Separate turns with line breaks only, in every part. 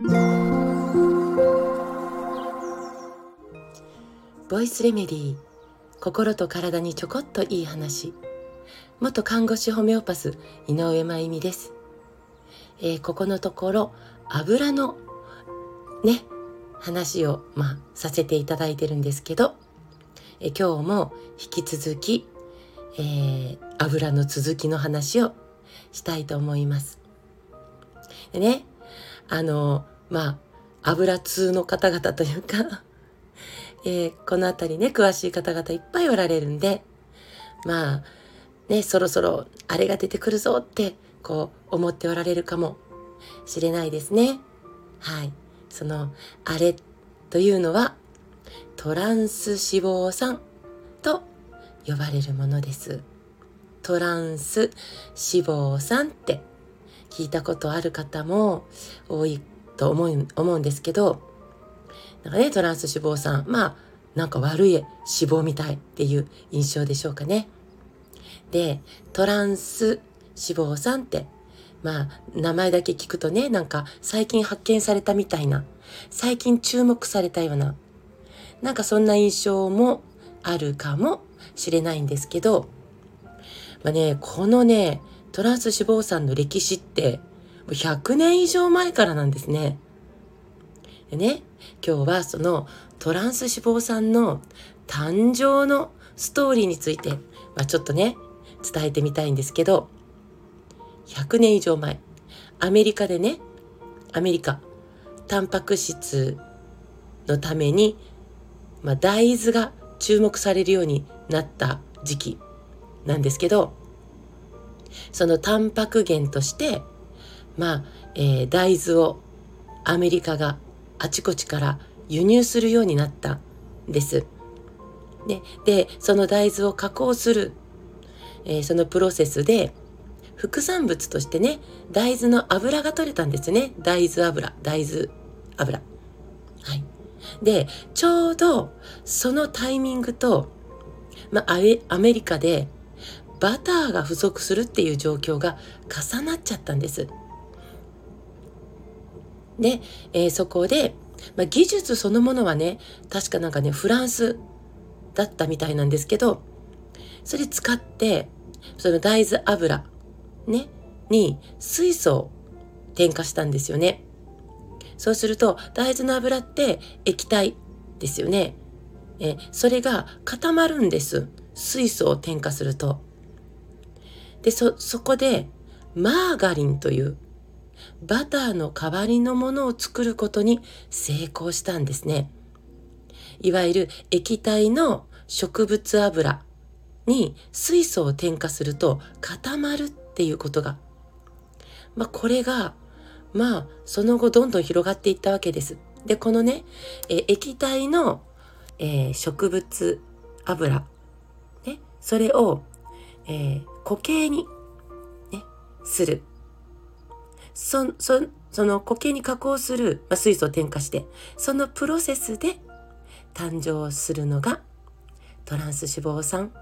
ボイスレメディー心と体にちょこっといい話。元看護師ホメオパス井上真由美です、えー、ここのところ油のね話をまあさせていただいてるんですけど、えー、今日も引き続き、えー、油の続きの話をしたいと思います。でねあのまあ油通の方々というか えー、この辺りね、詳しい方々いっぱいおられるんで、まあ、ね、そろそろあれが出てくるぞって、こう思っておられるかもしれないですね。はい。その、あれというのは、トランス脂肪酸と呼ばれるものです。トランス脂肪酸って聞いたことある方も多いと思う思うんですけど、なんかね、トランス脂肪酸。まあ、なんか悪い脂肪みたいっていう印象でしょうかね。で、トランス脂肪酸って、まあ、名前だけ聞くとね、なんか最近発見されたみたいな、最近注目されたような、なんかそんな印象もあるかもしれないんですけど、まあね、このね、トランス脂肪酸の歴史って、100年以上前からなんですね。でね、今日はそのトランス脂肪酸の誕生のストーリーについて、まあ、ちょっとね、伝えてみたいんですけど、100年以上前、アメリカでね、アメリカ、タンパク質のために、まあ、大豆が注目されるようになった時期なんですけど、そのタンパク源として、まあ、えー、大豆をアメリカがあちこちから輸入するようになったんです。ででその大豆を加工する、えー、そのプロセスで副産物としてね大豆の油が取れたんですね大豆油大豆油。はい、でちょうどそのタイミングと、まあ、アメリカでバターが不足するっていう状況が重なっちゃったんです。で、えー、そこで、まあ、技術そのものはね、確かなんかね、フランスだったみたいなんですけど、それ使って、その大豆油、ね、に水素を添加したんですよね。そうすると、大豆の油って液体ですよね。え、それが固まるんです。水素を添加すると。で、そ、そこで、マーガリンというバターの代わりのものを作ることに成功したんですね。いわゆる液体の植物油に水素を添加すると固まるっていうことが。まあこれが、まあその後どんどん広がっていったわけです。で、このね、え液体の、えー、植物油、ね、それを、えー、固形に、ね、する。そそその固形に加工する、まあ、水素を添加してそのプロセスで誕生するのがトランス脂肪酸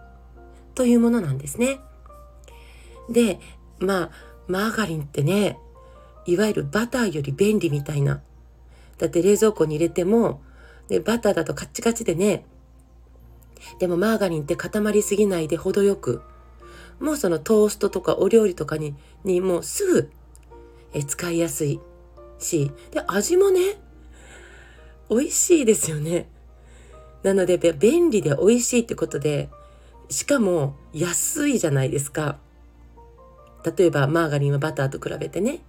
というものなんですね。でまあマーガリンってねいわゆるバターより便利みたいなだって冷蔵庫に入れてもでバターだとカッチカチでねでもマーガリンって固まりすぎないで程よくもうそのトーストとかお料理とかににもうすぐ使いやすいし、で、味もね、美味しいですよね。なので、便利で美味しいってことで、しかも安いじゃないですか。例えば、マーガリンはバターと比べてね、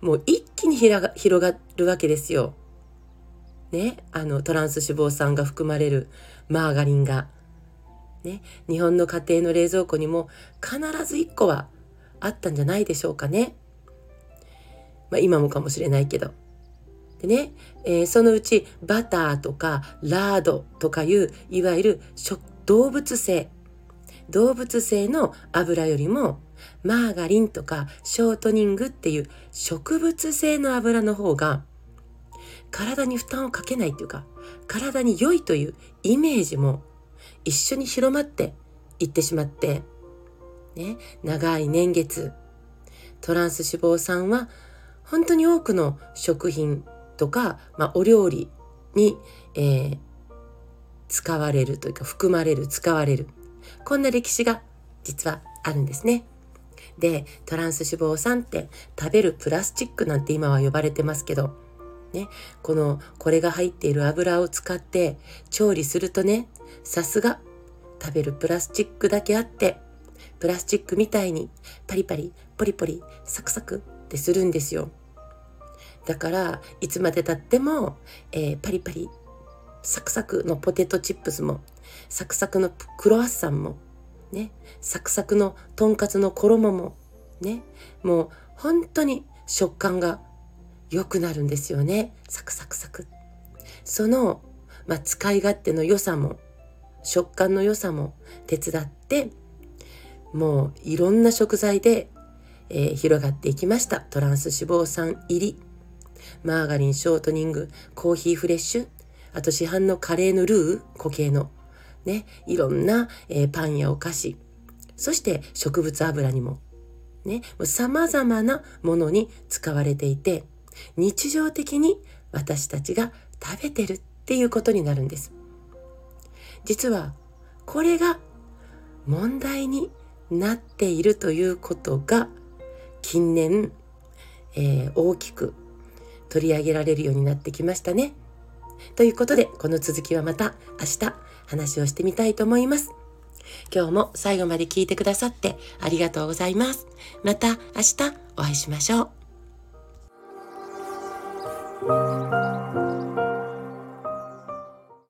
もう一気に広がるわけですよ。ね、あの、トランス脂肪酸が含まれるマーガリンが。ね、日本の家庭の冷蔵庫にも必ず1個はあったんじゃないでしょうかね。まあ、今もかもしれないけど。でね、えー、そのうちバターとかラードとかいういわゆる動物性動物性の油よりもマーガリンとかショートニングっていう植物性の油の方が体に負担をかけないというか体に良いというイメージも一緒に広まっていってしまって、ね、長い年月トランス脂肪酸は本当に多くの食品とか、まあ、お料理に、えー、使われるというか含まれる使われるこんな歴史が実はあるんですね。でトランス脂肪酸って食べるプラスチックなんて今は呼ばれてますけどねこのこれが入っている油を使って調理するとねさすが食べるプラスチックだけあってプラスチックみたいにパリパリポリポリサクサクってするんですよ。だからいつまでたっても、えー、パリパリサクサクのポテトチップスもサクサクのクロワッサンもねサクサクのとんかつの衣もねもう本当に食感が良くなるんですよね。サクサクサク。その、まあ、使い勝手の良さも食感の良さも手伝ってもういろんな食材で、えー、広がっていきました。トランス脂肪酸入り。マーガリンショートニングコーヒーフレッシュ。あと市販のカレーのルー固形の。ね。いろんな、えー、パンやお菓子。そして植物油にも。ね。様々なものに使われていて。日常的に私たちが食べてるっていうことになるんです実はこれが問題になっているということが近年、えー、大きく取り上げられるようになってきましたね。ということでこの続きはまた明日話をしてみたいと思います。今日も最後まで聞いてくださってありがとうございます。また明日お会いしましょう。